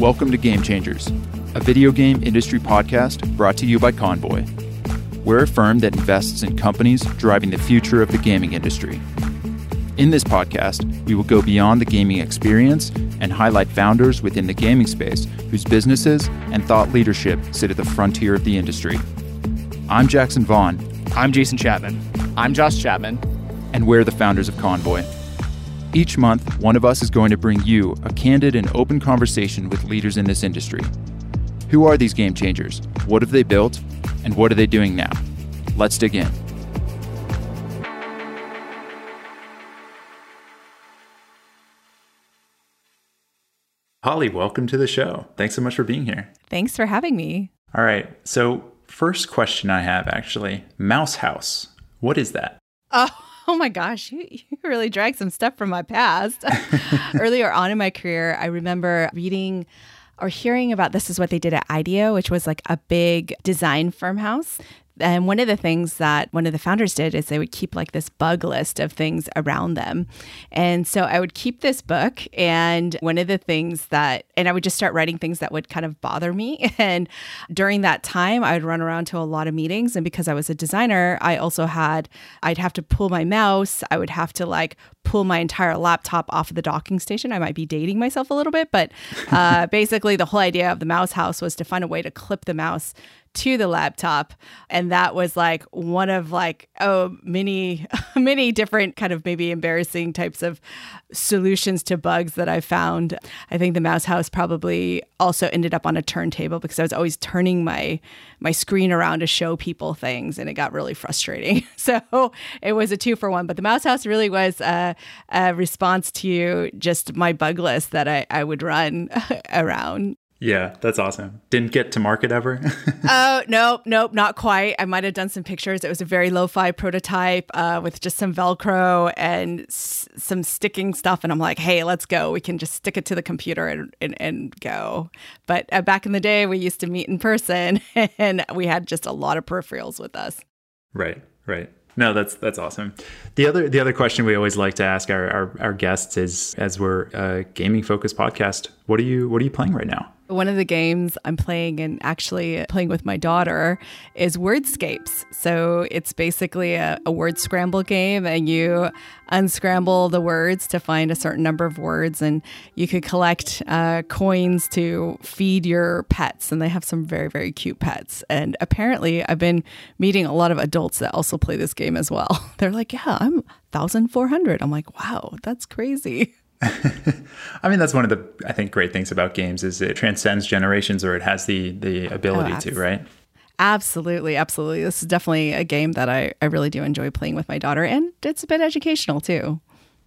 Welcome to Game Changers, a video game industry podcast brought to you by Konvoy. We're a firm that invests in companies driving the future of the gaming industry. In this podcast, we will go beyond the gaming experience and highlight founders within the gaming space whose businesses and thought leadership sit at the frontier of the industry. I'm Jackson Vaughan. I'm Jason Chapman. I'm Josh Chapman. And we're the founders of Konvoy. Each month, one of us is going to bring you a candid and open conversation with leaders in this industry. Who are these game changers? What have they built? And what are they doing now? Let's dig in. Holly, welcome to the show. Thanks so much for being here. Thanks for having me. All right. So, first question I have actually Mouse House. What is that? Oh, oh my gosh, you, you really dragged some stuff from my past. Earlier on in my career, I remember reading or hearing about this is what they did at IDEO, which was like a big design firm house and one of the things that one of the founders did is they would keep like this bug list of things around them. And so I would keep this book. And one of the things that, and I would just start writing things that would kind of bother me. And during that time, I would run around to a lot of meetings. And because I was a designer, I also had, I'd have to pull my mouse. I would have to like pull my entire laptop off of the docking station. I might be dating myself a little bit, but uh, basically, the whole idea of the mouse house was to find a way to clip the mouse to the laptop and that was like one of like oh many many different kind of maybe embarrassing types of solutions to bugs that i found. I think the mouse house probably also ended up on a turntable because i was always turning my my screen around to show people things and it got really frustrating. So it was a two for one but the mouse house really was a, a response to just my bug list that i, I would run around yeah, that's awesome. Didn't get to market ever? oh, nope, nope, not quite. I might have done some pictures. It was a very lo fi prototype uh, with just some Velcro and s- some sticking stuff. And I'm like, hey, let's go. We can just stick it to the computer and, and, and go. But uh, back in the day, we used to meet in person and we had just a lot of peripherals with us. Right, right. No, that's that's awesome. The other the other question we always like to ask our, our, our guests is as we're a gaming focused podcast, what are you what are you playing right now? One of the games I'm playing and actually playing with my daughter is Wordscapes. So it's basically a, a, word scramble game, and you unscramble the words to find a certain number of words, and you could collect uh, coins to feed your pets. And they have some very, very cute pets. And apparently, I've been meeting a lot of adults that also play this game as well. They're like, Yeah, I'm 1,400. I'm like, Wow, that's crazy. I mean, that's one of the I think great things about games is it transcends generations, or it has the the ability oh, to, right? Absolutely, absolutely. This is definitely a game that I I really do enjoy playing with my daughter, and it's a bit educational too.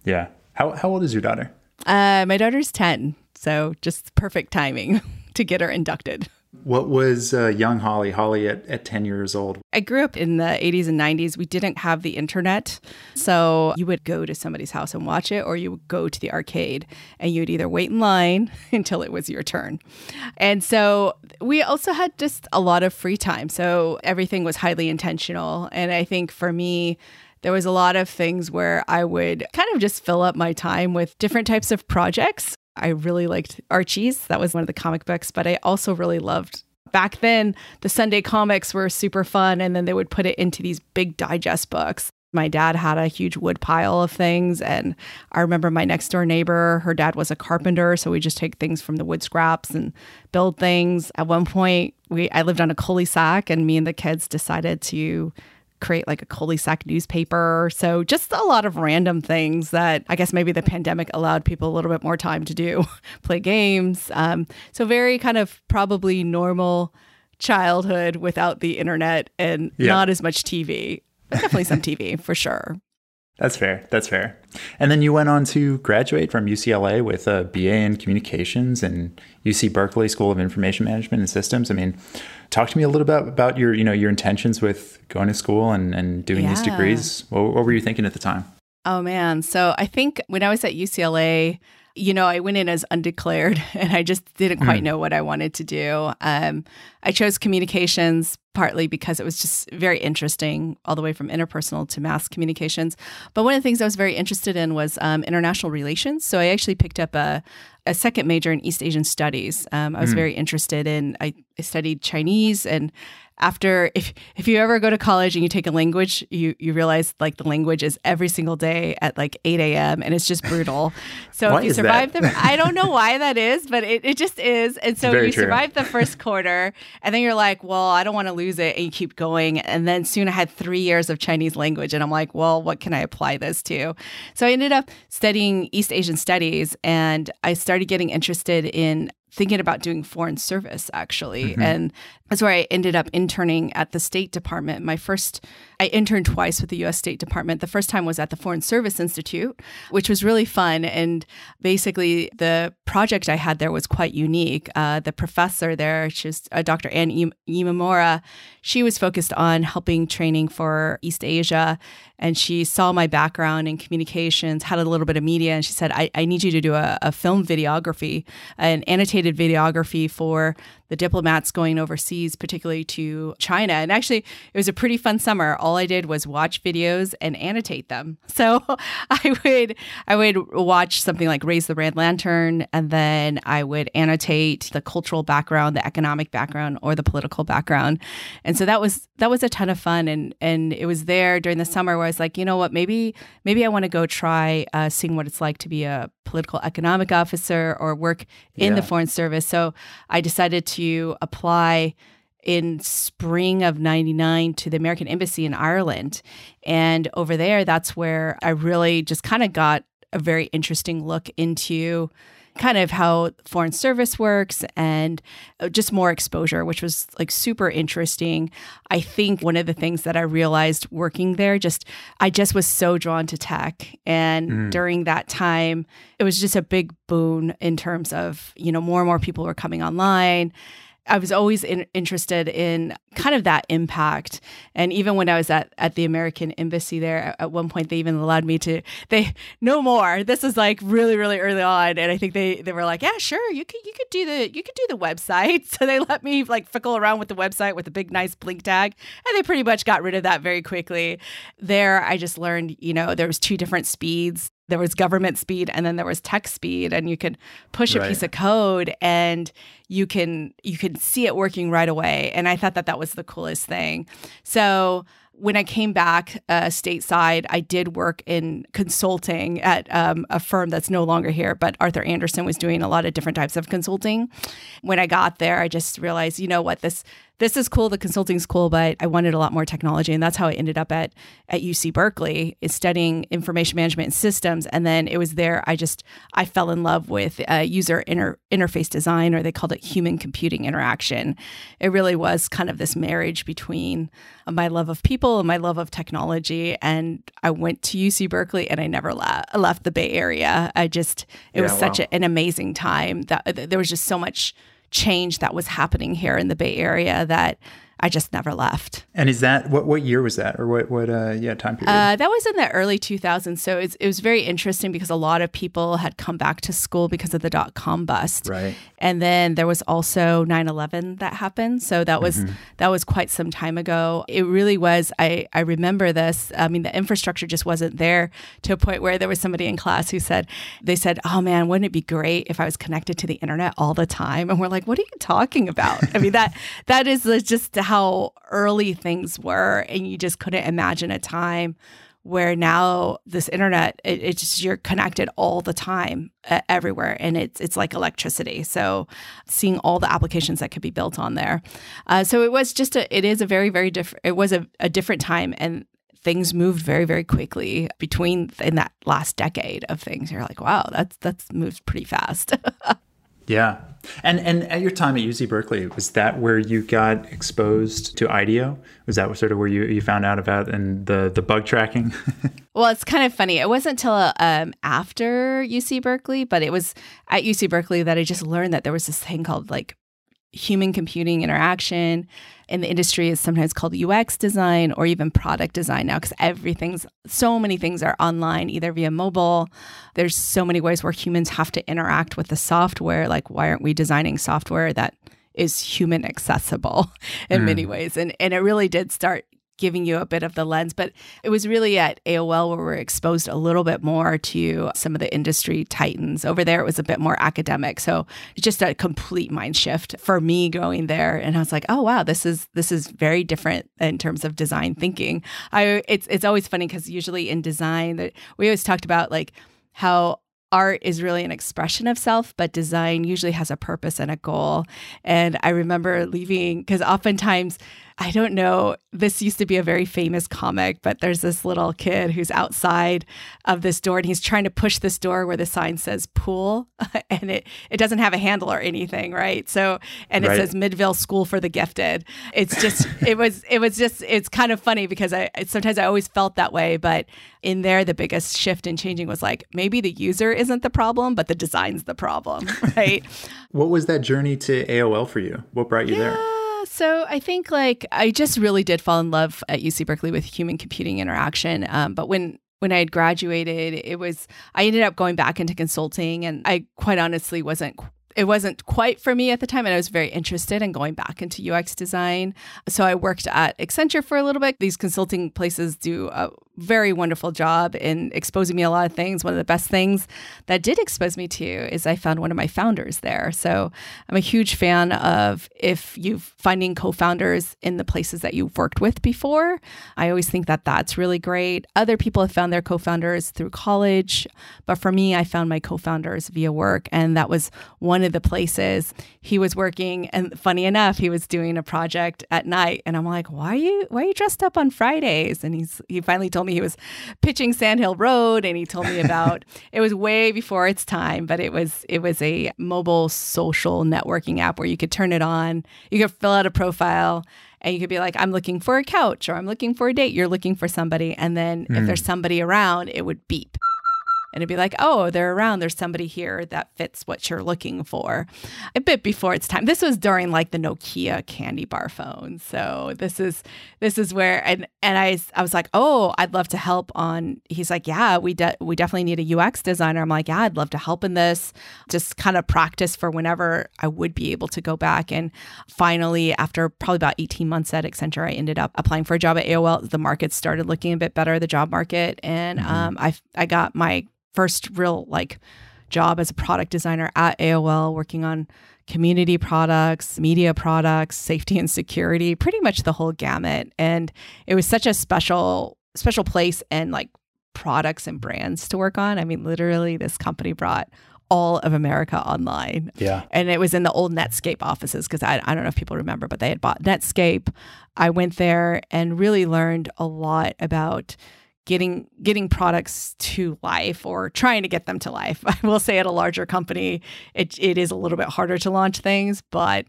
Yeah. How how old is your daughter? Uh, my daughter's ten, so just perfect timing to get her inducted. What was uh, young Holly, Holly at, at 10 years old? I grew up in the 80s and 90s. We didn't have the internet. So you would go to somebody's house and watch it, or you would go to the arcade and you'd either wait in line until it was your turn. And so we also had just a lot of free time. So everything was highly intentional. And I think for me, there was a lot of things where I would kind of just fill up my time with different types of projects. I really liked Archie's. That was one of the comic books, but I also really loved back then the Sunday comics were super fun and then they would put it into these big digest books. My dad had a huge wood pile of things and I remember my next door neighbor, her dad was a carpenter, so we just take things from the wood scraps and build things. At one point, we I lived on a cul-de-sac and me and the kids decided to create like a cul-de-sac newspaper. So just a lot of random things that I guess maybe the pandemic allowed people a little bit more time to do, play games. Um, so very kind of probably normal childhood without the internet and yeah. not as much TV. definitely some TV for sure. That's fair. That's fair. And then you went on to graduate from UCLA with a BA in communications and UC Berkeley School of Information Management and Systems. I mean, talk to me a little bit about your, you know, your intentions with going to school and, and doing yeah. these degrees. What, what were you thinking at the time? Oh man. So I think when I was at UCLA, you know, I went in as undeclared and I just didn't quite mm. know what I wanted to do. Um, I chose communications partly because it was just very interesting, all the way from interpersonal to mass communications. But one of the things I was very interested in was um, international relations. So I actually picked up a, a second major in East Asian studies. Um, I was mm. very interested in, I, I studied Chinese and after if if you ever go to college and you take a language, you you realize like the language is every single day at like 8 a.m. and it's just brutal. So if you survive the I don't know why that is, but it, it just is. And so you true. survive the first quarter and then you're like, well, I don't want to lose it and you keep going. And then soon I had three years of Chinese language and I'm like, well, what can I apply this to? So I ended up studying East Asian studies and I started getting interested in thinking about doing foreign service actually. Mm-hmm. And that's where I ended up interning at the State Department. My first, I interned twice with the US State Department. The first time was at the Foreign Service Institute, which was really fun. And basically, the project I had there was quite unique. Uh, the professor there, she's uh, Dr. Anne Imamura, she was focused on helping training for East Asia. And she saw my background in communications, had a little bit of media, and she said, I, I need you to do a, a film videography, an annotated videography for the diplomats going overseas, particularly to China. And actually, it was a pretty fun summer. All I did was watch videos and annotate them. So I would I would watch something like Raise the Red Lantern, and then I would annotate the cultural background, the economic background, or the political background. And so that was that was a ton of fun. And and it was there during the summer where I was like, you know what, maybe maybe I want to go try uh, seeing what it's like to be a political economic officer or work in yeah. the foreign service. So I decided to apply in spring of 99 to the American embassy in Ireland. And over there that's where I really just kind of got a very interesting look into kind of how foreign service works and uh, just more exposure, which was like super interesting. I think one of the things that I realized working there, just I just was so drawn to tech. And mm. during that time, it was just a big boon in terms of, you know, more and more people were coming online I was always in, interested in kind of that impact. And even when I was at, at the American embassy there, at, one point they even allowed me to they no more. This was like really really early on, and I think they they were like, yeah, sure, you could you could do the you could do the website. So they let me like fickle around with the website with a big nice blink tag, and they pretty much got rid of that very quickly. There, I just learned you know there was two different speeds there was government speed and then there was tech speed and you could push right. a piece of code and you can you can see it working right away and i thought that that was the coolest thing so when I came back uh, stateside, I did work in consulting at um, a firm that's no longer here, but Arthur Andersen was doing a lot of different types of consulting. When I got there, I just realized, you know what, this this is cool. The consulting's cool, but I wanted a lot more technology, and that's how I ended up at at UC Berkeley, is studying information management and systems. And then it was there I just I fell in love with uh, user inter- interface design, or they called it human computing interaction. It really was kind of this marriage between my love of people and my love of technology. And I went to UC Berkeley, and I never la- left the Bay Area. I just it yeah, was such a, an amazing time that there was just so much change that was happening here in the Bay Area that I just never left. And is that what what year was that, or what what uh, yeah time period? Uh, that was in the early 2000s. So it was very interesting because a lot of people had come back to school because of the dot com bust. Right. And then there was also 9/11 that happened. So that was mm-hmm. that was quite some time ago. It really was. I I remember this. I mean, the infrastructure just wasn't there to a point where there was somebody in class who said they said, "Oh man, wouldn't it be great if I was connected to the internet all the time?" And we're like, "What are you talking about?" I mean that that is just how early things were and you just couldn't imagine a time where now this internet it, it's just you're connected all the time uh, everywhere and it's it's like electricity. So seeing all the applications that could be built on there. Uh, so it was just a it is a very very different it was a, a different time and things moved very very quickly between in that last decade of things. You're like wow that's that's moved pretty fast Yeah. And and at your time at UC Berkeley, was that where you got exposed to IDEO? Was that sort of where you, you found out about and the the bug tracking? well, it's kind of funny. It wasn't until um, after UC Berkeley, but it was at UC Berkeley that I just learned that there was this thing called like human computing interaction. In the industry is sometimes called UX design or even product design now because everything's so many things are online either via mobile. There's so many ways where humans have to interact with the software. Like why aren't we designing software that is human accessible in mm. many ways? And and it really did start giving you a bit of the lens. But it was really at AOL where we are exposed a little bit more to some of the industry titans. Over there, it was a bit more academic. So it's just a complete mind shift for me going there. And I was like, oh wow, this is this is very different in terms of design thinking. I it's it's always funny because usually in design that we always talked about like how art is really an expression of self, but design usually has a purpose and a goal. And I remember leaving because oftentimes I don't know. This used to be a very famous comic, but there's this little kid who's outside of this door and he's trying to push this door where the sign says pool and it, it doesn't have a handle or anything, right? So, and it right. says Midvale School for the Gifted. It's just, it was, it was just, it's kind of funny because I sometimes I always felt that way, but in there, the biggest shift in changing was like maybe the user isn't the problem, but the design's the problem, right? what was that journey to AOL for you? What brought you yeah. there? So I think like I just really did fall in love at UC Berkeley with human computing interaction. Um, but when when I had graduated, it was I ended up going back into consulting, and I quite honestly wasn't it wasn't quite for me at the time and I was very interested in going back into UX design. So I worked at Accenture for a little bit. These consulting places do a very wonderful job in exposing me a lot of things. One of the best things that did expose me to is I found one of my founders there. So I'm a huge fan of if you finding co-founders in the places that you've worked with before. I always think that that's really great. Other people have found their co-founders through college, but for me, I found my co-founders via work, and that was one of the places he was working. And funny enough, he was doing a project at night, and I'm like, "Why are you Why are you dressed up on Fridays?" And he's he finally told told me he was pitching Sand Hill Road, and he told me about it was way before its time, but it was it was a mobile social networking app where you could turn it on, you could fill out a profile, and you could be like, I'm looking for a couch or I'm looking for a date. You're looking for somebody, and then mm. if there's somebody around, it would beep and it'd be like, oh, they're around. There's somebody here that fits what you're looking for. A bit before its time. This was during like the Nokia candy bar phone. So this is this is where and and I I was like, oh, I'd love to help on. He's like, yeah, we de- we definitely need a UX designer. I'm like, yeah, I'd love to help in this. Just kind of practice for whenever I would be able to go back. And finally, after probably about 18 months at Accenture, I ended up applying for a job at AOL. The market started looking a bit better, the job market, and mm-hmm. um, I I got my first real like job as a product designer at AOL, working on community products, media products, safety and security, pretty much the whole gamut. And it was such a special, special place and like products and brands to work on. I mean, literally, this company brought all of America online. Yeah. And it was in the old Netscape offices because I, I don't know if people remember, but they had bought Netscape. I went there and really learned a lot about getting getting products to life or trying to get them to life. I will say at a larger company, it it is a little bit harder to launch things, but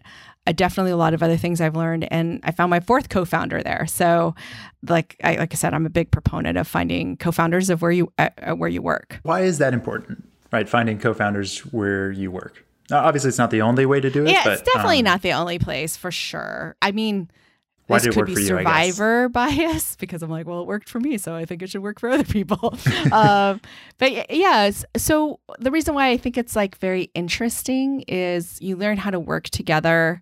uh, definitely a lot of other things I've learned, and I found my fourth co-founder there. So, like I like I said, I'm a big proponent of finding co-founders of where you uh, uh where you work. Why is that important? Right, finding co-founders where you work. Now, obviously, it's not the only way to do it. Yeah, but, it's definitely um, not the only place for sure. I mean why this could be survivor you, bias because I'm like, well, it worked for me, so I think it should work for other people. um, but yeah, so the reason why I think it's like very interesting is you learn how to work together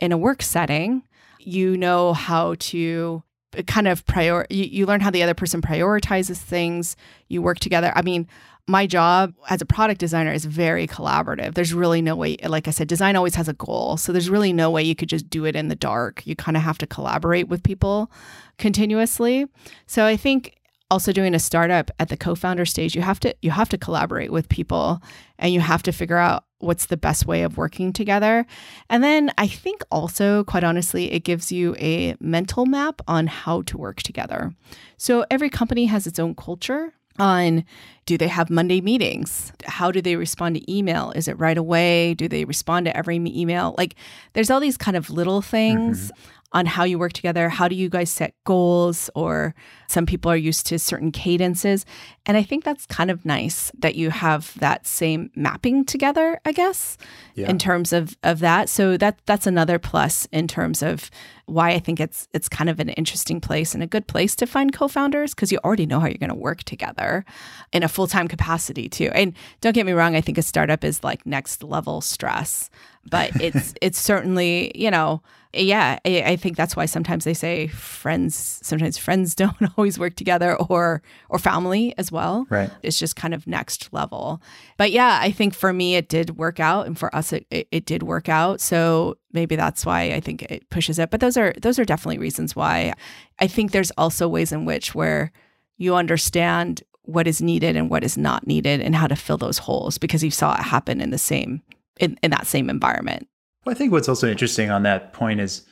in a work setting. You know how to kind of prior. You, you learn how the other person prioritizes things. You work together. I mean, my job as a product designer is very collaborative. There's really no way, like I said, design always has a goal. So there's really no way you could just do it in the dark. You kind of have to collaborate with people continuously. So I think also doing a startup at the co-founder stage, you have to you have to collaborate with people and you have to figure out what's the best way of working together. And then I think also, quite honestly, it gives you a mental map on how to work together. So every company has its own culture on do they have Monday meetings? How do they respond to email? Is it right away? Do they respond to every email? Like there's all these kind of little things. Mm-hmm on how you work together. How do you guys set goals? Or some people are used to certain cadences. And I think that's kind of nice that you have that same mapping together, I guess, yeah. in terms of, of that. So that that's another plus in terms of why I think it's it's kind of an interesting place and a good place to find co-founders because you already know how you're going to work together in a full-time capacity too. And don't get me wrong, I think a startup is like next level stress but it's it's certainly you know yeah I, I, think that's why sometimes they say friends sometimes friends don't always work together or or family as well. Right. It's just kind of next level. But yeah i think for me it did work out and for us it, it, it did work out. So maybe that's why i think it pushes it. But those are those are definitely reasons why. I think there's also ways in which where you understand what is needed and what is not needed and how to fill those holes because you saw it happen in the same in, in that same environment well, I think what's also interesting on that point is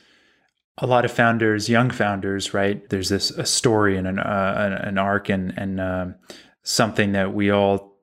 a lot of founders, young founders, right? There's this a story and an uh, an arc and and uh, something that we all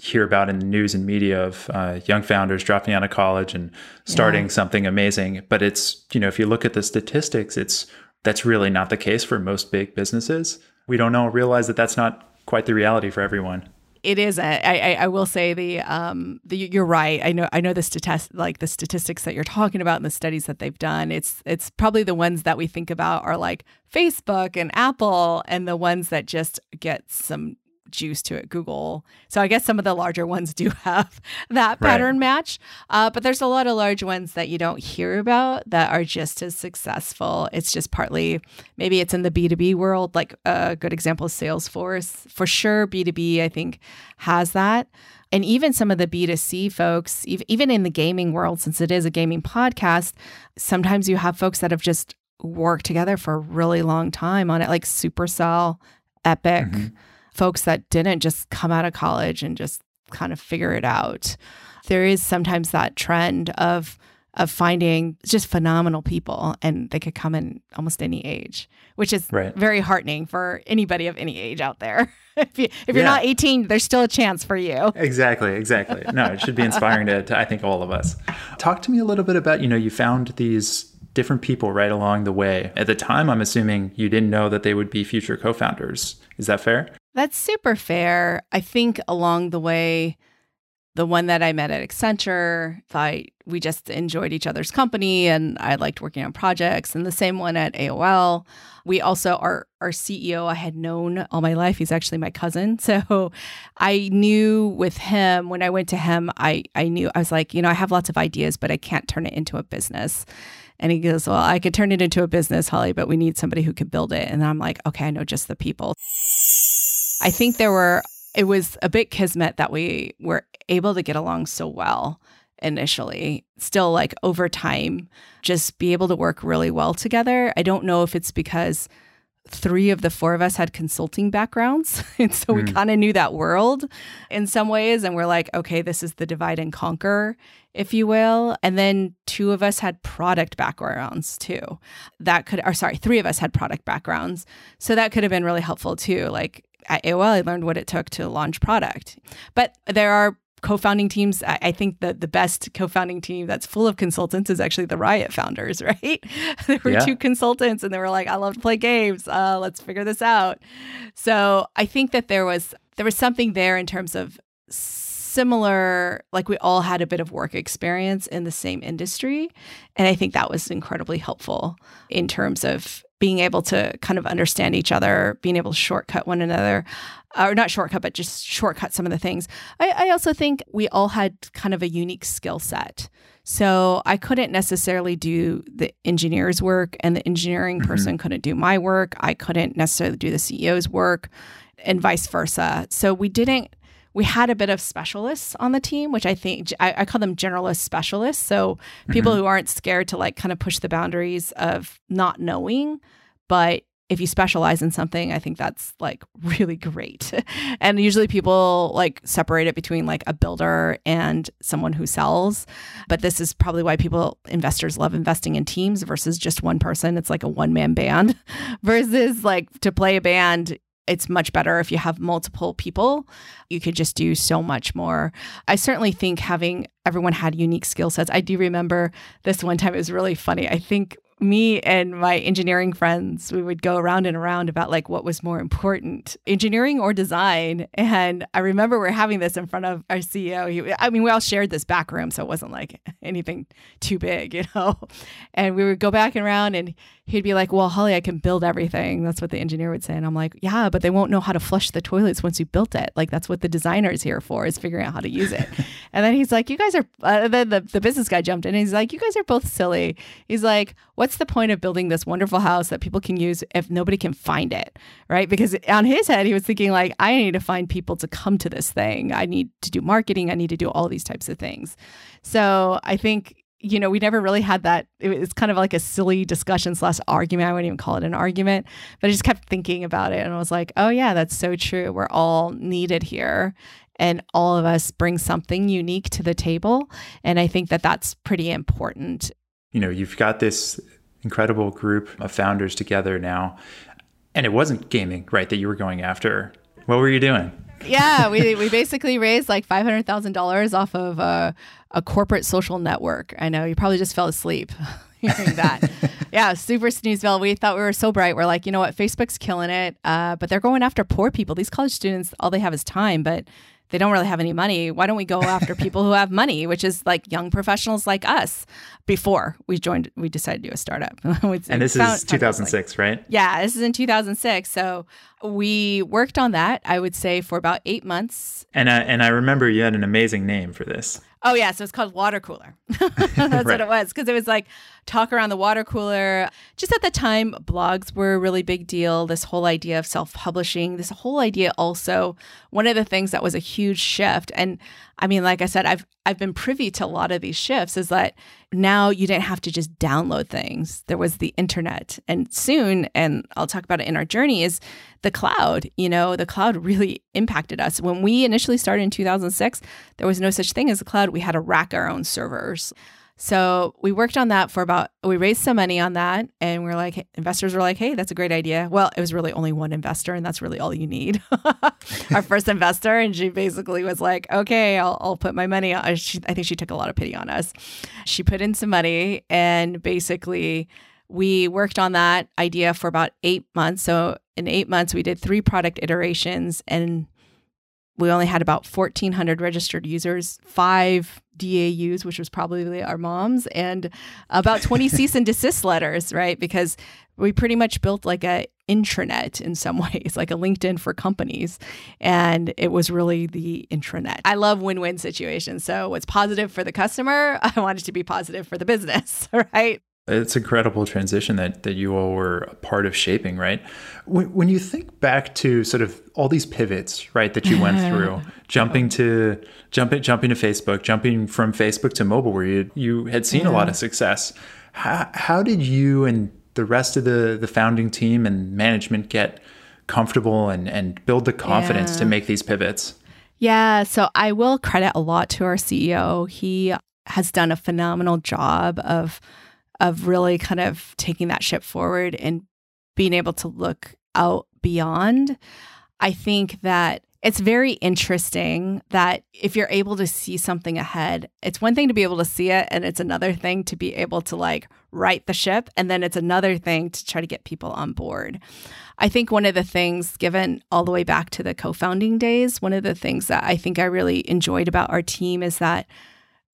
hear about in the news and media of uh, young founders dropping out of college and starting yeah. something amazing. But it's you know if you look at the statistics, it's that's really not the case for most big businesses. We don't know realize that that's not quite the reality for everyone it is. I, I, I will say the um the you're right. I know I know the statist like the statistics that you're talking about and the studies that they've done. It's it's probably the ones that we think about are like Facebook and Apple and the ones that just get some juice to it, Google. So I guess some of the larger ones do have that pattern right. match. Uh, but there's a lot of large ones that you don't hear about that are just as successful. It's just partly, maybe it's in the B2B world. Like a good example is Salesforce. For sure, B2B, I think, has that. And even some of the B2C folks, even in the gaming world, since it is a gaming podcast, sometimes you have folks that have just worked together for a really long time on it, like Supercell, Epic. Mm-hmm folks that didn't just come out of college and just kind of figure it out. There is sometimes that trend of of finding just phenomenal people and they could come in almost any age, which is right. very heartening for anybody of any age out there. if, you, if you're yeah. not 18, there's still a chance for you. Exactly, exactly. No, it should be inspiring to, to, I think, all of us. Talk to me a little bit about, you know, you found these different people right along the way. At the time, I'm assuming you didn't know that they would be future co founders. Is that fair? That's super fair. I think along the way, the one that I met at Accenture, I we just enjoyed each other's company and I liked working on projects. And the same one at AOL. We also our our CEO I had known all my life. He's actually my cousin. So I knew with him when I went to him, I I knew I was like, you know, I have lots of ideas, but I can't turn it into a business. And he goes, Well, I could turn it into a business, Holly, but we need somebody who could build it. And I'm like, okay, I know just the people. I think there were, it was a bit kismet that we were able to get along so well initially. Still, like over time, just be able to work really well together. I don't know if it's because three of the four of us had consulting backgrounds. And so mm. we kind of knew that world in some ways. And we're like, okay, this is the divide and conquer, if you will. And then two of us had product backgrounds too. That could, or sorry, three of us had product backgrounds. So that could have been really helpful too. Like at AOL, I learned what it took to launch product. But there are co-founding teams. I, I, think the, the best co-founding team that's full of consultants is actually the riot founders right? There were yeah. two consultants and they were like i love to play games. Uh, let's figure this out. So i think that there was there was something there in terms of similar like we all had a bit of work experience in the same industry. And i think that was incredibly helpful in terms of being able to kind of understand each other, being able to shortcut one another, or not shortcut, but just shortcut some of the things. I, I also think we all had kind of a unique skill set. So I couldn't necessarily do the engineer's work, and the engineering mm-hmm. person couldn't do my work. I couldn't necessarily do the CEO's work, and vice versa. So we didn't we had a bit of specialists on the team, which I think I, I call them generalist specialists. So people mm-hmm. who aren't scared to like kind of push the boundaries of not knowing, but if you specialize in something, I think that's like really great. and usually people like separate it between like a builder and someone who sells. But this is probably why people, investors love investing in teams versus just one person. It's like a one man band versus like to play a band, it's much better if you have multiple people. You could just do so much more. I certainly think having everyone had unique skill sets. I do remember this one time, it was really funny. I think me and my engineering friends, we would go around and around about like what was more important, engineering or design. And I remember we're having this in front of our CEO. He, I mean, we all shared this back room, so it wasn't like anything too big, you know. And we would go back and around, and he'd be like, "Well, Holly, I can build everything." That's what the engineer would say, and I'm like, "Yeah, but they won't know how to flush the toilets once you built it. Like that's what the designer is here for, is figuring out how to use it." and then he's like, "You guys are." Uh, then the the business guy jumped in, and he's like, "You guys are both silly." He's like, "What's the point of building this wonderful house that people can use if nobody can find it?" Right? Because on his head, he was thinking like, "I need to find people to come to this thing. I need to do marketing. I need to do all these types of things." So I think you know, we never really had that. It's kind of like a silly discussion slash argument. I wouldn't even call it an argument, but I just kept thinking about it and I was like, oh, yeah, that's so true. We're all needed here and all of us bring something unique to the table. And I think that that's pretty important. You know, you've got this incredible group of founders together now, and it wasn't gaming, right, that you were going after. What were you doing? yeah, we, we basically raised like $500,000 off of a, a corporate social network. I know you probably just fell asleep hearing that. yeah, super snoozeville. We thought we were so bright. We're like, you know what? Facebook's killing it, uh, but they're going after poor people. These college students, all they have is time, but they don't really have any money. Why don't we go after people who have money, which is like young professionals like us? Before we joined, we decided to do a startup. and this found, is 2006, right? Yeah, this is in 2006. So we worked on that, I would say, for about eight months. And I, and I remember you had an amazing name for this. Oh yeah, so it's called water cooler. That's right. what it was because it was like talk around the water cooler. Just at the time, blogs were a really big deal. This whole idea of self-publishing, this whole idea also one of the things that was a huge shift. And I mean, like I said, I've I've been privy to a lot of these shifts. Is that now you didn't have to just download things. There was the internet, and soon, and I'll talk about it in our journey, is the cloud. You know, the cloud really impacted us. When we initially started in 2006, there was no such thing as the cloud. We had to rack our own servers. So we worked on that for about, we raised some money on that. And we are like, investors were like, hey, that's a great idea. Well, it was really only one investor, and that's really all you need. Our first investor. And she basically was like, okay, I'll, I'll put my money on. She, I think she took a lot of pity on us. She put in some money and basically, we worked on that idea for about eight months. So in eight months, we did three product iterations and we only had about 1,400 registered users, five DAUs, which was probably our moms, and about 20 cease and desist letters, right? Because we pretty much built like a intranet in some ways, like a LinkedIn for companies. And it was really the intranet. I love win win situations. So, what's positive for the customer, I want it to be positive for the business, right? It's incredible transition that that you all were a part of shaping, right? When, when you think back to sort of all these pivots, right, that you went through, jumping to jumping jumping to Facebook, jumping from Facebook to mobile, where you you had seen yeah. a lot of success. How, how did you and the rest of the the founding team and management get comfortable and and build the confidence yeah. to make these pivots? Yeah, so I will credit a lot to our CEO. He has done a phenomenal job of of really kind of taking that ship forward and being able to look out beyond. I think that it's very interesting that if you're able to see something ahead, it's one thing to be able to see it, and it's another thing to be able to like right the ship. And then it's another thing to try to get people on board. I think one of the things, given all the way back to the co founding days, one of the things that I think I really enjoyed about our team is that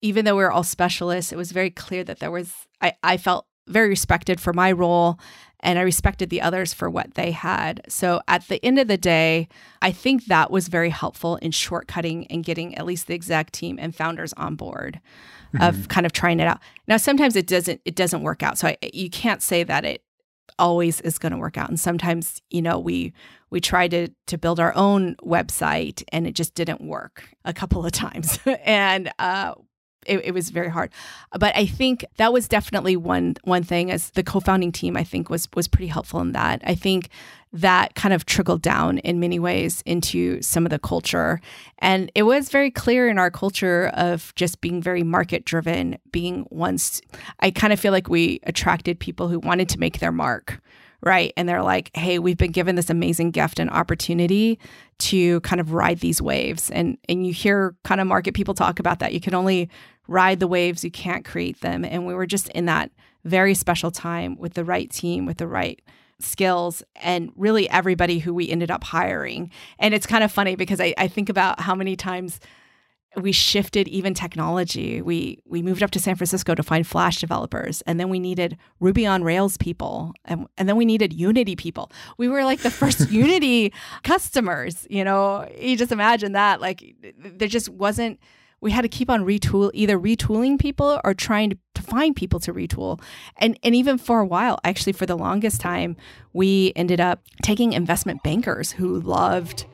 even though we were all specialists, it was very clear that there was, I, I felt very respected for my role and I respected the others for what they had. So at the end of the day, I think that was very helpful in shortcutting and getting at least the exec team and founders on board mm-hmm. of kind of trying it out. Now sometimes it doesn't it doesn't work out. So I, you can't say that it always is going to work out and sometimes, you know, we we tried to to build our own website and it just didn't work a couple of times. and uh it, it, was very hard. But I think that was definitely one one thing as the co-founding team I think was was pretty helpful in that. I think that kind of trickled down in many ways into some of the culture. And it was very clear in our culture of just being very market driven, being once I kind of feel like we attracted people who wanted to make their mark right? And they're like, hey, we've been given this amazing gift and opportunity to kind of ride these waves. And and you hear kind of market people talk about that. You can only ride the waves, you can't create them. And we were just in that very special time with the right team, with the right skills and really everybody who we ended up hiring. And it's kind of funny because I, I think about how many times we shifted even technology. We we moved up to San Francisco to find Flash developers, and then we needed Ruby on Rails people, and, and then we needed Unity people. We were like the first Unity customers. You know, you just imagine that. Like there just wasn't. We had to keep on retool, either retooling people or trying to, to find people to retool. And and even for a while, actually, for the longest time, we ended up taking investment bankers who loved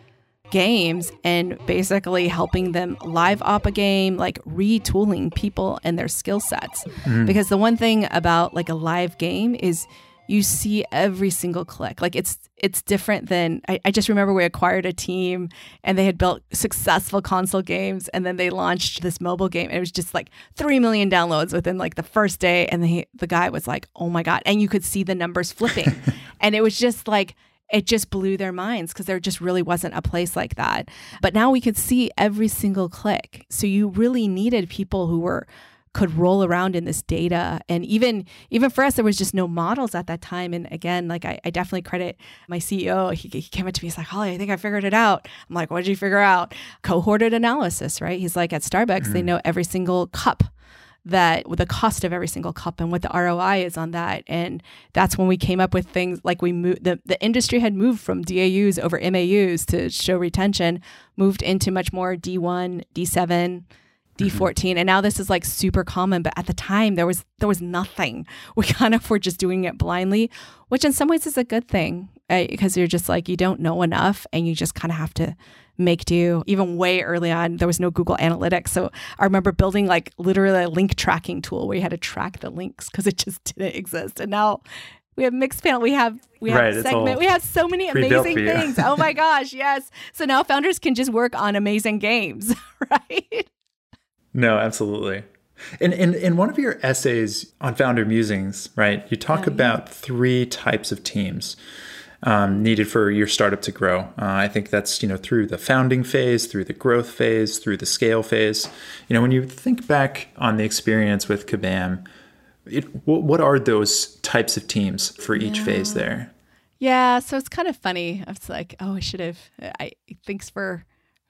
games and basically helping them live op a game, like retooling people and their skill sets. Mm. Because the one thing about like a live game is you see every single click. Like it's it's different than I, I, just remember we acquired a team and they had built successful console games and then they launched this mobile game and it was just like three million downloads within like the first day and the the guy was like, Oh my God. And you could see the numbers flipping. and it was just like it just blew their minds because there just really wasn't a place like that. But now we could see every single click. So you really needed people who were could roll around in this data. And even even for us there was just no models at that time. And again like i, I definitely credit my ceo he, he came up to me he's like holly i think i figured it out. I'm like what did you figure out? Cohorted analysis right? He's like at starbucks mm-hmm. they know every single cup that the cost of every single cup and what the ROI is on that. And that's when we came up with things like we moved the, the industry had moved from DAUs over MAUs to show retention, moved into much more D1, D7, D14 mm-hmm. and now this is like super common but at the time there was there was nothing we kind of were just doing it blindly which in some ways is a good thing right? because you're just like you don't know enough and you just kind of have to make do. Even way early on, there was no Google Analytics. So I remember building like literally a link tracking tool where you had to track the links because it just didn't exist. And now we have Mixpanel, we have we have right, segment, we have so many amazing things. oh my gosh, yes. So now founders can just work on amazing games, right? No, absolutely. In, in, in one of your essays on founder musings, right, you talk oh, about yeah. three types of teams um, needed for your startup to grow. Uh, I think that's you know through the founding phase, through the growth phase, through the scale phase. You know, when you think back on the experience with Kabam, it, what are those types of teams for each yeah. phase there? Yeah, so it's kind of funny. I was like, oh, I should have. I thanks for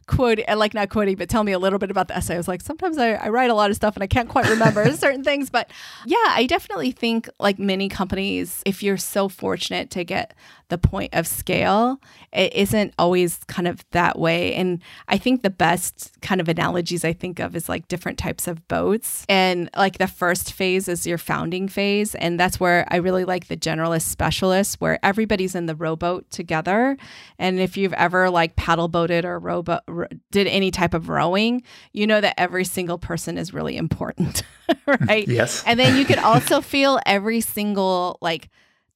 quote I like not quoting, but tell me a little bit about the essay. I was like, sometimes I, I write a lot of stuff and I can't quite remember certain things. But yeah, I definitely think like many companies, if you're so fortunate to get the point of scale, it isn't always kind of that way. And I think the best kind of analogies I think of is like different types of boats. And like the first phase is your founding phase. And that's where I really like the generalist specialist, where everybody's in the rowboat together. And if you've ever like paddle boated or rowboat, did any type of rowing, you know that every single person is really important, right? yes. And then you can also feel every single like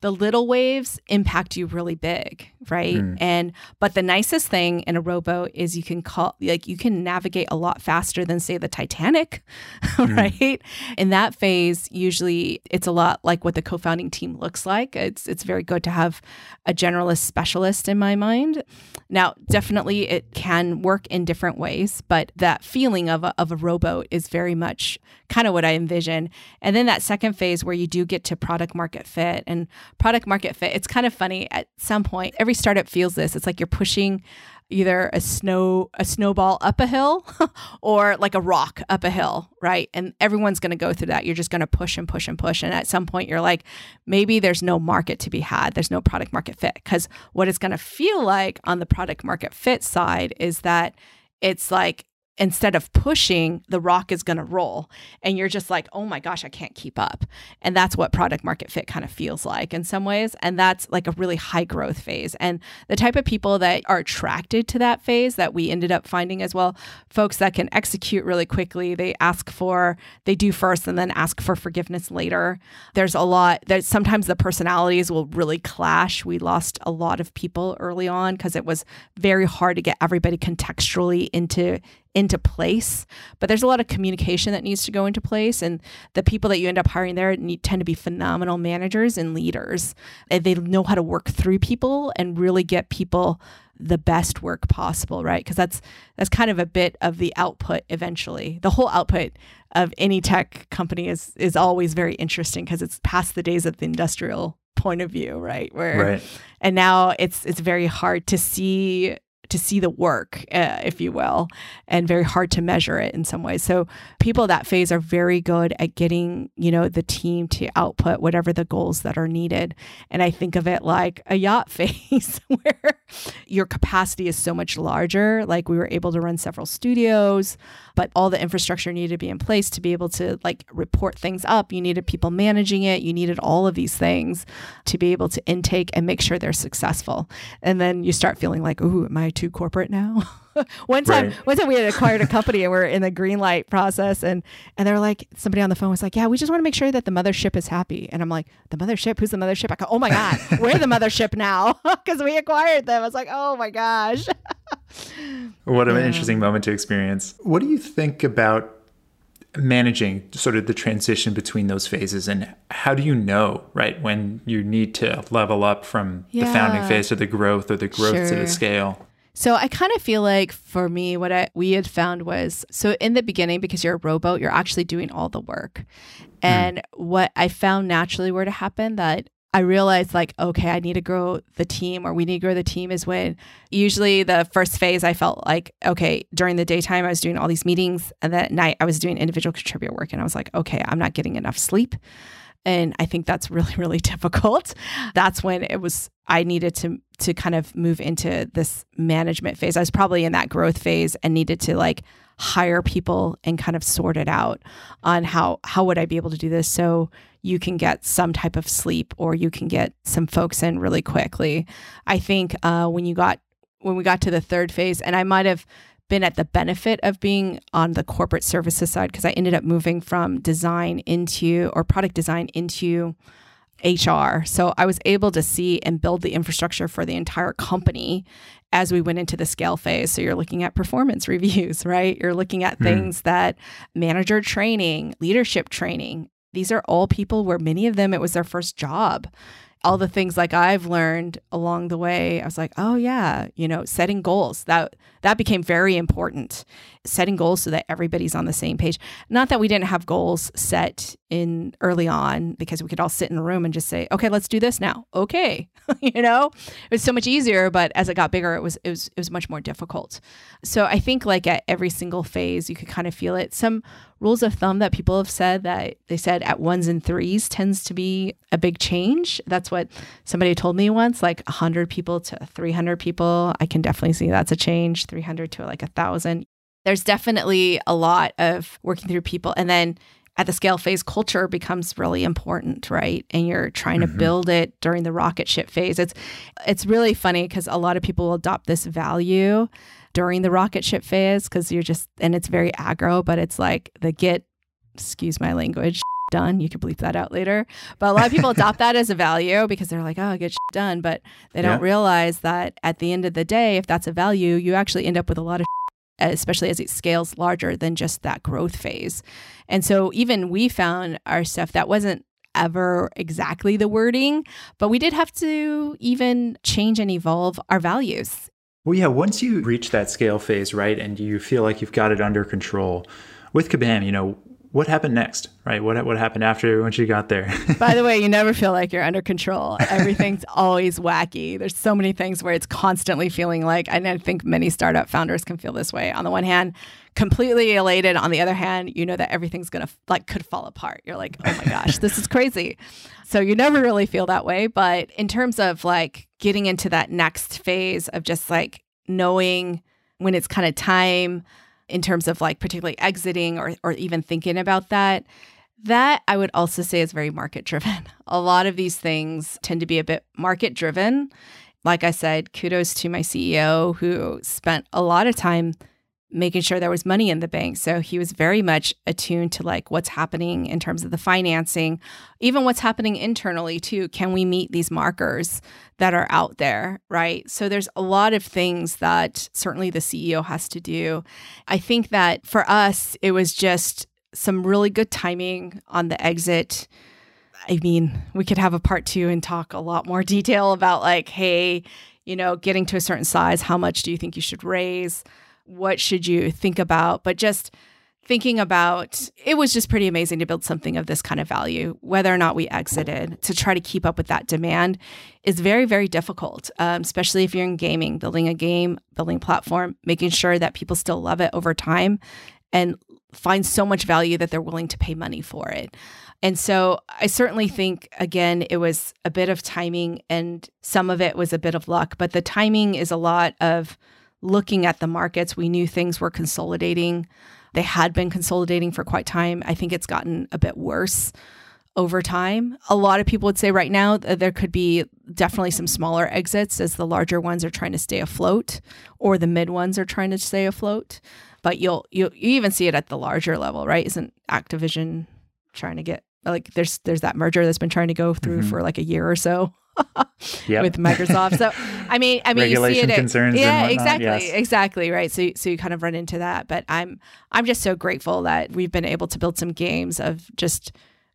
the little waves impact you really big, right? Mm. And but the nicest thing in a rowboat is you can call like you can navigate a lot faster than say the Titanic, mm. right? In that phase, usually it's a lot like what the co-founding team looks like. It's it's very good to have a generalist specialist in my mind. Now, definitely it can work in different ways, but that feeling of a, of a rowboat is very much kind of what I envision. And then that second phase where you do get to product market fit and product market fit. It's kind of funny at some point. Every startup feels this. It's like you're pushing either a snow a snowball up a hill or like a rock up a hill, right? And everyone's going to go through that. You're just going to push and push and push and at some point you're like maybe there's no market to be had. There's no product market fit cuz what it's going to feel like on the product market fit side is that it's like instead of pushing, the rock is going to roll. And you're just like, oh my gosh, I can't keep up. And that's what product market fit kind of feels like in some ways. And that's like a really high growth phase. And the type of people that are attracted to that phase that we ended up finding as well, folks that can execute really quickly. They ask for, they do first and then ask for forgiveness later. There's a lot, that sometimes the personalities will really clash. We lost a lot of people early on because it was very hard to get everybody contextually into into place but there's a lot of communication that needs to go into place and the people that you end up hiring there need, tend to be phenomenal managers and leaders. And they know how to work through people and really get people the best work possible right? Because that's that's kind of a bit of the output eventually. The whole output of any tech company is is always very interesting because it's past the days of the industrial point of view right? Where Right. and now it's it's very hard to see to see the work uh, if you will and very hard to measure it in some ways. So people that phase are very good at getting you know the team to output whatever the goals that are needed. And i think of it like a yacht phase where your capacity is so much larger. Like we were able to run several studios but all the infrastructure needed to be in place to be able to like report things up. You needed people managing it. You needed all of these things to be able to intake and make sure they're successful. And then you start feeling like ooh am i too corporate now one time Right. one time we had acquired a company and we're in the green light process and and they're like somebody on the phone was like yeah we just want to make sure that the mothership is happy and i'm like the mothership who's the mothership i go oh my god we're the mothership now because we acquired them i was like oh my gosh What an Yeah. interesting moment to experience. What do you think about managing sort of the transition between those phases and how do you know, right, when you need to level up from the founding phase to the growth or the growth to the scale? So I kind of feel like for me, what I we had found was so in the beginning, because you're a rowboat, you're actually doing all the work. Hmm. And what I found naturally were to happen that I realized like, okay, I need to grow the team or we need to grow the team is when usually the first phase I felt like, okay, during the daytime I was doing all these meetings and then at night I was doing individual contributor work and I was like, okay, I'm not getting enough sleep. And I think that's really, really difficult. That's when it was I needed to to kind of move into this management phase. I was probably in that growth phase and needed to like hire people and kind of sort it out on how how would I be able to do this so you can get some type of sleep or you can get some folks in really quickly. I think uh, when you got when we got to the third phase, and I might have been at the benefit of being on the corporate services side because I ended up moving from design into or product design into HR. So I was able to see and build the infrastructure for the entire company as we went into the scale phase. So you're looking at performance reviews, right? You're looking at Hmm. things that manager training, leadership training. These are all people where many of them it was their first job. All the things like I've learned along the way, I was like, oh yeah, you know, setting goals. That that became very important. Setting goals so that everybody's on the same page. Not that we didn't have goals set in early on because we could all sit in a room and just say, okay, let's do this now. Okay. you know, it was so much easier, but as it got bigger, it was it was it was much more difficult. So I think like at every single phase, you could kind of feel it. Some rules of thumb that people have said that they said at ones and threes tends to be a big change. That's what somebody told me once, like 100 people to 300 people. I can definitely see that's a change. 300 to like a thousand. There's definitely a lot of working through people, and then at the scale phase, culture becomes really important, right? And you're trying to mm-hmm. build it during the rocket ship phase. It's it's really funny because a lot of people will adopt this value during the rocket ship phase because you're just and it's very aggro, but it's like the get excuse my language done. You can bleep that out later. But a lot of people adopt that as a value because they're like, oh, get done. But they don't realize that at the end of the day, if that's a value, you actually end up with a lot of especially as it scales larger than just that growth phase. And so even we found our stuff that wasn't ever exactly the wording, but we did have to even change and evolve our values. Well, yeah, once you reach that scale phase, right, and you feel like you've got it under control with Kabam, you know, what happened next, right? What, what happened after once you got there? By the way, you never feel like you're under control. Everything's always wacky. There's so many things where it's constantly feeling like, and I think many startup founders can feel this way. On the one hand, completely elated. On the other hand, you know that everything's gonna like could fall apart. You're like, oh my gosh, this is crazy. So you never really feel that way. But in terms of like getting into that next phase of just like knowing when it's kind of time in terms of like particularly exiting or, or even thinking about that that I would also say is very market driven. A lot of these things tend to be a bit market driven. Like I said, kudos to my CEO who spent a lot of time making sure there was money in the bank. So he was very much attuned to like what's happening in terms of the financing, even what's happening internally too. Can we meet these markers that are out there, right? So there's a lot of things that certainly the CEO has to do. I think that for us, it was just some really good timing on the exit. I mean, we could have a part two and talk a lot more detail about like, hey, you know, getting to a certain size, how much do you think you should raise? What should you think about? But just thinking about it was just pretty amazing to build something of this kind of value whether or not we exited to try to keep up with that demand is very very difficult um, especially if you're in gaming building a game building platform making sure that people still love it over time and find so much value that they're willing to pay money for it and so I certainly think, again, it was a bit of timing and some of it was a bit of luck, but the timing is a lot of looking at the markets. We knew things were consolidating. They had been consolidating for quite time. I think it's gotten a bit worse over time. A lot of people would say right now that there could be definitely some smaller exits as the larger ones are trying to stay afloat or the mid ones are trying to stay afloat. But you'll you you even see it at the larger level, right? Isn't Activision trying to get like there's there's that merger that's been trying to go through mm-hmm. for like a year or so yep. with Microsoft. So I mean, I mean, Regulation you see it. Concerns yeah, exactly, yes. exactly, right. So so you kind of run into that, but I'm I'm just so grateful that we've been able to build some games of just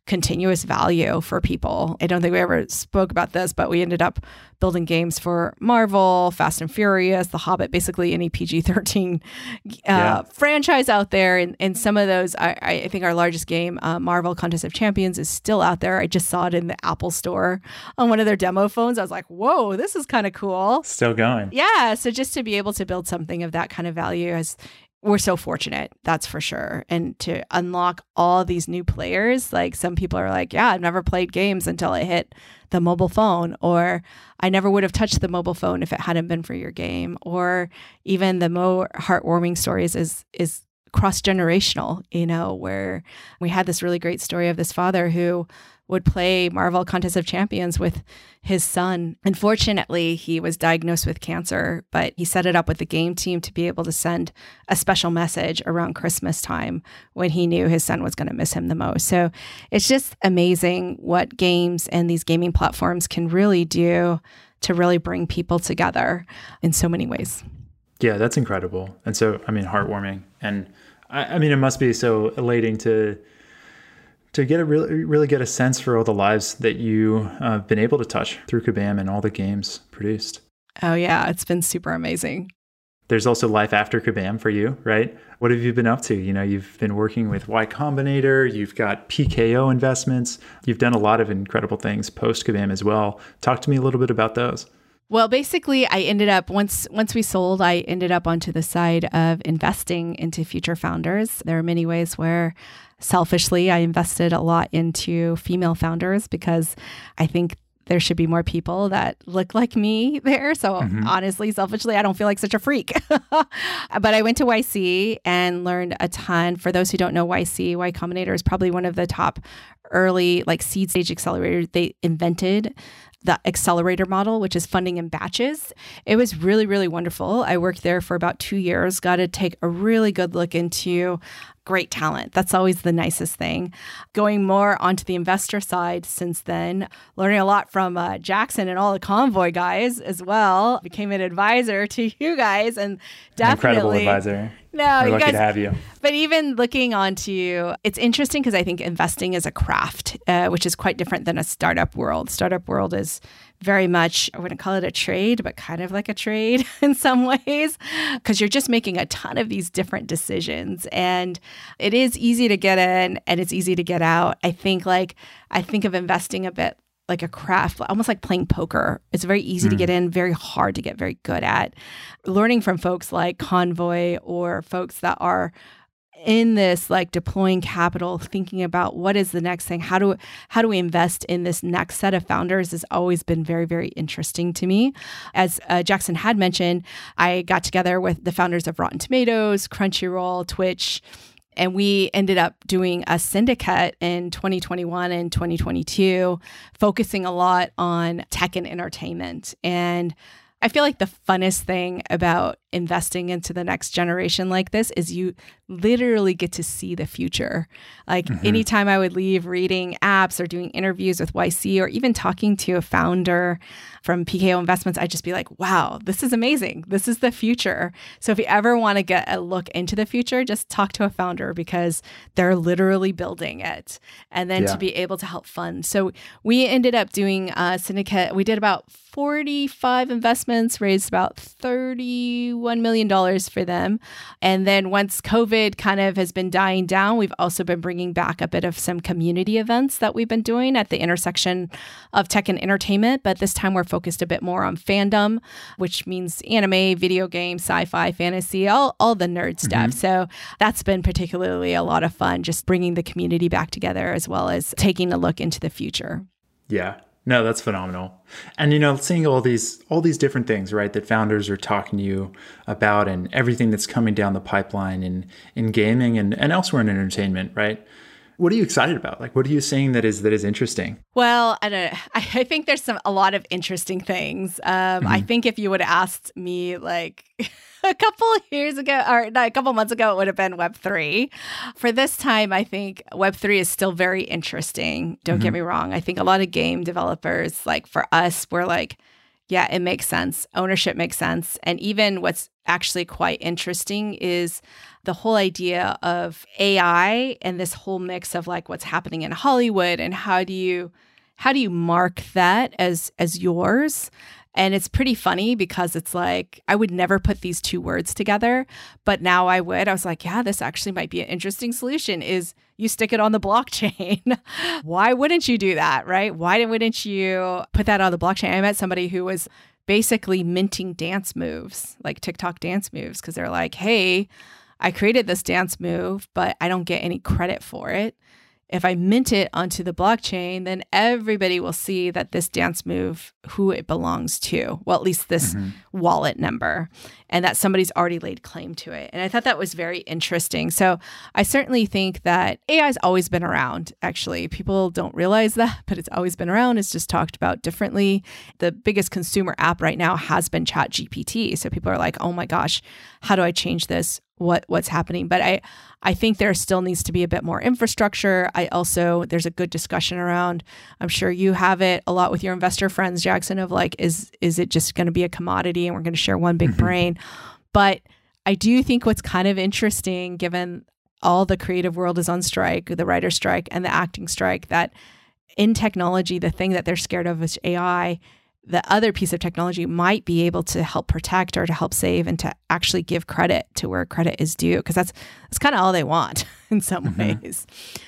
continuous value for people. I don't think we ever spoke about this, but we ended up building games for Marvel, Fast and Furious, The Hobbit, basically any PG 13 uh, yeah. franchise out there. And, and some of those, I, I think our largest game, uh, Marvel Contest of Champions, is still out there. I just saw it in the Apple store on one of their demo phones. I was like, whoa, this is kind of cool. Still going. Yeah. So just to be able to build something of that kind of value has we're so fortunate, that's for sure. And to unlock all these new players, like some people are like, yeah, I've never played games until I hit the mobile phone, or I never would have touched the mobile phone if it hadn't been for your game, or even the more heartwarming stories is is cross generational, you know, where we had this really great story of this father who would play Marvel Contest of Champions with his son. Unfortunately, he was diagnosed with cancer, but he set it up with the game team to be able to send a special message around Christmas time when he knew his son was going to miss him the most. So it's just amazing what games and these gaming platforms can really do to really bring people together in so many ways. Yeah, that's incredible. And so, I mean, heartwarming. And I, I mean, it must be so elating to to get a really really get a sense for all the lives that you uh, have been able to touch through Kabam and all the games produced. Oh yeah, it's been super amazing. There's also life after Kabam for you, right? What have you been up to? You know, you've been working with Y Combinator, you've got PKO investments, you've done a lot of incredible things post Kabam as well. Talk to me a little bit about those. Well, basically, I ended up once once we sold, I ended up onto the side of investing into future founders. There are many ways where selfishly I invested a lot into female founders because I think there should be more people that look like me there. So mm-hmm. honestly, selfishly, I don't feel like such a freak. but I went to YC and learned a ton. For those who don't know YC, Y Combinator is probably one of the top early like seed stage accelerators. They invented the accelerator model, which is funding in batches. It was really, really wonderful. I worked there for about two years, got to take a really good look into great talent. That's always the nicest thing. Going more onto the investor side since then, learning a lot from uh, Jackson and all the Konvoy guys as well. Became an advisor to you guys and definitely. Incredible advisor. No, We're you lucky guys, to have you. But even looking onto, you, it's interesting because I think investing is a craft, uh, which is quite different than a startup world. Startup world is very much, I wouldn't call it a trade, but kind of like a trade in some ways, because you're just making a ton of these different decisions. And it is easy to get in and it's easy to get out. I think like, I think of investing a bit like a craft, almost like playing poker. It's very easy mm. to get in, very hard to get very good at. Learning from folks like Konvoy or folks that are in this like deploying capital thinking about what is the next thing how do how do we invest in this next set of founders has always been very very interesting to me as uh, jackson had mentioned i got together with the founders of rotten tomatoes crunchyroll twitch and we ended up doing a syndicate in 2021 and 2022, focusing a lot on tech and entertainment. And I feel like the funnest thing about investing into the next generation like this is you literally get to see the future. Like mm-hmm. anytime I would leave reading apps or doing interviews with YC or even talking to a founder from PKO Investments, I'd just be like, wow, this is amazing. This is the future. So if you ever want to get a look into the future, just talk to a founder because they're literally building it. And then yeah. to be able to help fund. So we ended up doing a syndicate. We did about 45 investments, raised about $31 million for them. And then once COVID kind of has been dying down, we've also been bringing back a bit of some community events that we've been doing at the intersection of tech and entertainment. But this time we're focused a bit more on fandom, which means anime, video games, sci fi, fantasy, all, all the nerd mm-hmm. stuff. So that's been particularly a lot of fun, just bringing the community back together as well as taking a look into the future. Yeah, no, that's phenomenal. And you know, seeing all these all these different things, right, that founders are talking to you about and everything that's coming down the pipeline in in gaming and, and elsewhere in entertainment, right? What are you excited about? Like what are you seeing that is that is interesting? Well, I don't I, think there's some a lot of interesting things. Um, mm-hmm. I think if you would have asked me like a couple years ago, or no, a couple months ago, it would have been Web3. For this time, I think Web3 is still very interesting. Don't mm-hmm. get me wrong. I think a lot of game developers, like for us, we're like, yeah, it makes sense. Ownership makes sense. And even what's actually quite interesting is the whole idea of AI and this whole mix of like what's happening in Hollywood and how do you how do you mark that as as yours and it's pretty funny because it's like, I would never put these two words together, but now I would. I was like, yeah, this actually might be an interesting solution is you stick it on the blockchain. Why wouldn't you do that, right? Why wouldn't you put that on the blockchain? I met somebody who was basically minting dance moves, like TikTok dance moves, because they're like, hey, I created this dance move, but I don't get any credit for it if I mint it onto the blockchain, then everybody will see that this dance move, who it belongs to, well, at least this mm-hmm. wallet number, and that somebody's already laid claim to it. And I thought that was very interesting. So I certainly think that AI's always been around, actually. People don't realize that, but it's always been around. It's just talked about differently. The biggest consumer app right now has been ChatGPT. So people are like, oh my gosh, how do I change this? What what's happening but i i think there still needs to be a bit more infrastructure. I also there's a good discussion around i'm sure you have it a lot with your investor friends jackson of like is is it just going to be a commodity and we're going to share one big mm-hmm. brain? But i do think what's kind of interesting given all the creative world is on strike the writer strike and the acting strike that in technology the thing that they're scared of is ai the other piece of technology might be able to help protect or to help save and to actually give credit to where credit is due because that's that's kind of all they want in some mm-hmm. ways.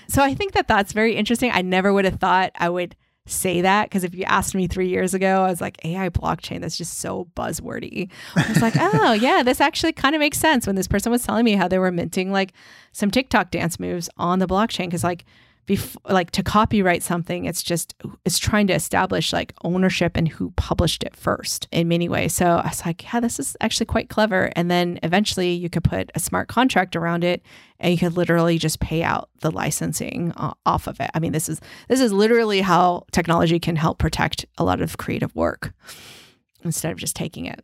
So I think that that's very interesting. I never would have thought I would say that because if you asked me 3 years ago I was like AI blockchain that's just so buzzwordy. I was like, "Oh, yeah, this actually kind of makes sense when this person was telling me how they were minting like some TikTok dance moves on the blockchain cuz like before like to copyright something it's just it's trying to establish like ownership and who published it first in many ways. So i was like yeah this is actually quite clever. And then eventually you could put a smart contract around it and you could literally just pay out the licensing uh, off of it. I mean this is this is literally how technology can help protect a lot of creative work instead of just taking it.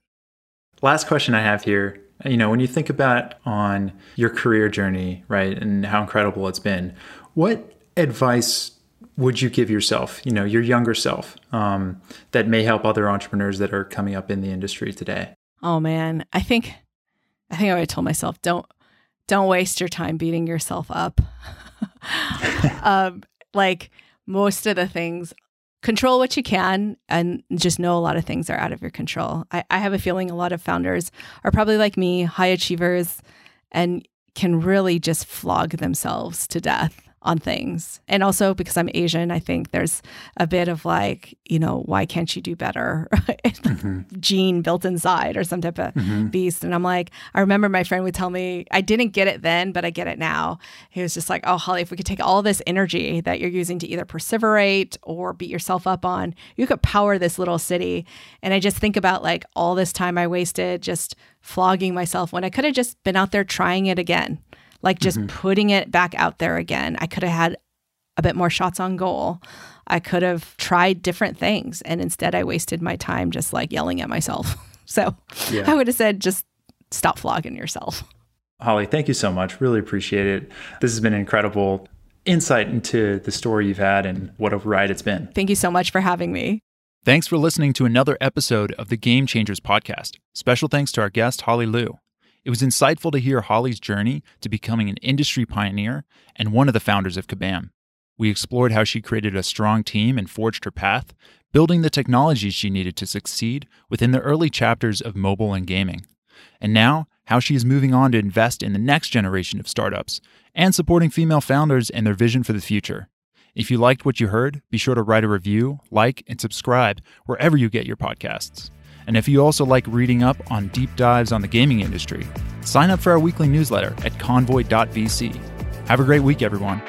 Last question i have here you know when you think about on your career journey right and how incredible it's been what advice would you give yourself, you know, your younger self, um, that may help other entrepreneurs that are coming up in the industry today? Oh man, I think, I think I would told myself, don't, don't waste your time beating yourself up. um, like most of the things, control what you can, and just know a lot of things are out of your control. I, I have a feeling a lot of founders are probably like me, high achievers, and can really just flog themselves to death on things. And also because I'm Asian, I think there's a bit of like, you know, why can't you do better? mm-hmm. Gene built inside or some type of mm-hmm. beast. And I'm like, I remember my friend would tell me, I didn't get it then, but I get it now. He was just like, oh, Holly, if we could take all this energy that you're using to either perseverate or beat yourself up on, you could power this little city. And I just think about like all this time I wasted just flogging myself when I could have just been out there trying it again like just mm-hmm. putting it back out there again. I could have had a bit more shots on goal. I could have tried different things. And instead, I wasted my time just like yelling at myself. So yeah. I would have said, just stop flogging yourself. Holly, thank you so much. Really appreciate it. This has been incredible insight into the story you've had and what a ride it's been. Thank you so much for having me. Thanks for listening to another episode of the Game Changers podcast. Special thanks to our guest, Holly Liu. It was insightful to hear Holly's journey to becoming an industry pioneer and one of the founders of Kabam. We explored how she created a strong team and forged her path, building the technologies she needed to succeed within the early chapters of mobile and gaming. And now, how she is moving on to invest in the next generation of startups and supporting female founders and their vision for the future. If you liked what you heard, be sure to write a review, like, and subscribe wherever you get your podcasts. And if you also like reading up on deep dives on the gaming industry, sign up for our weekly newsletter at konvoy.vc. Have a great week, everyone.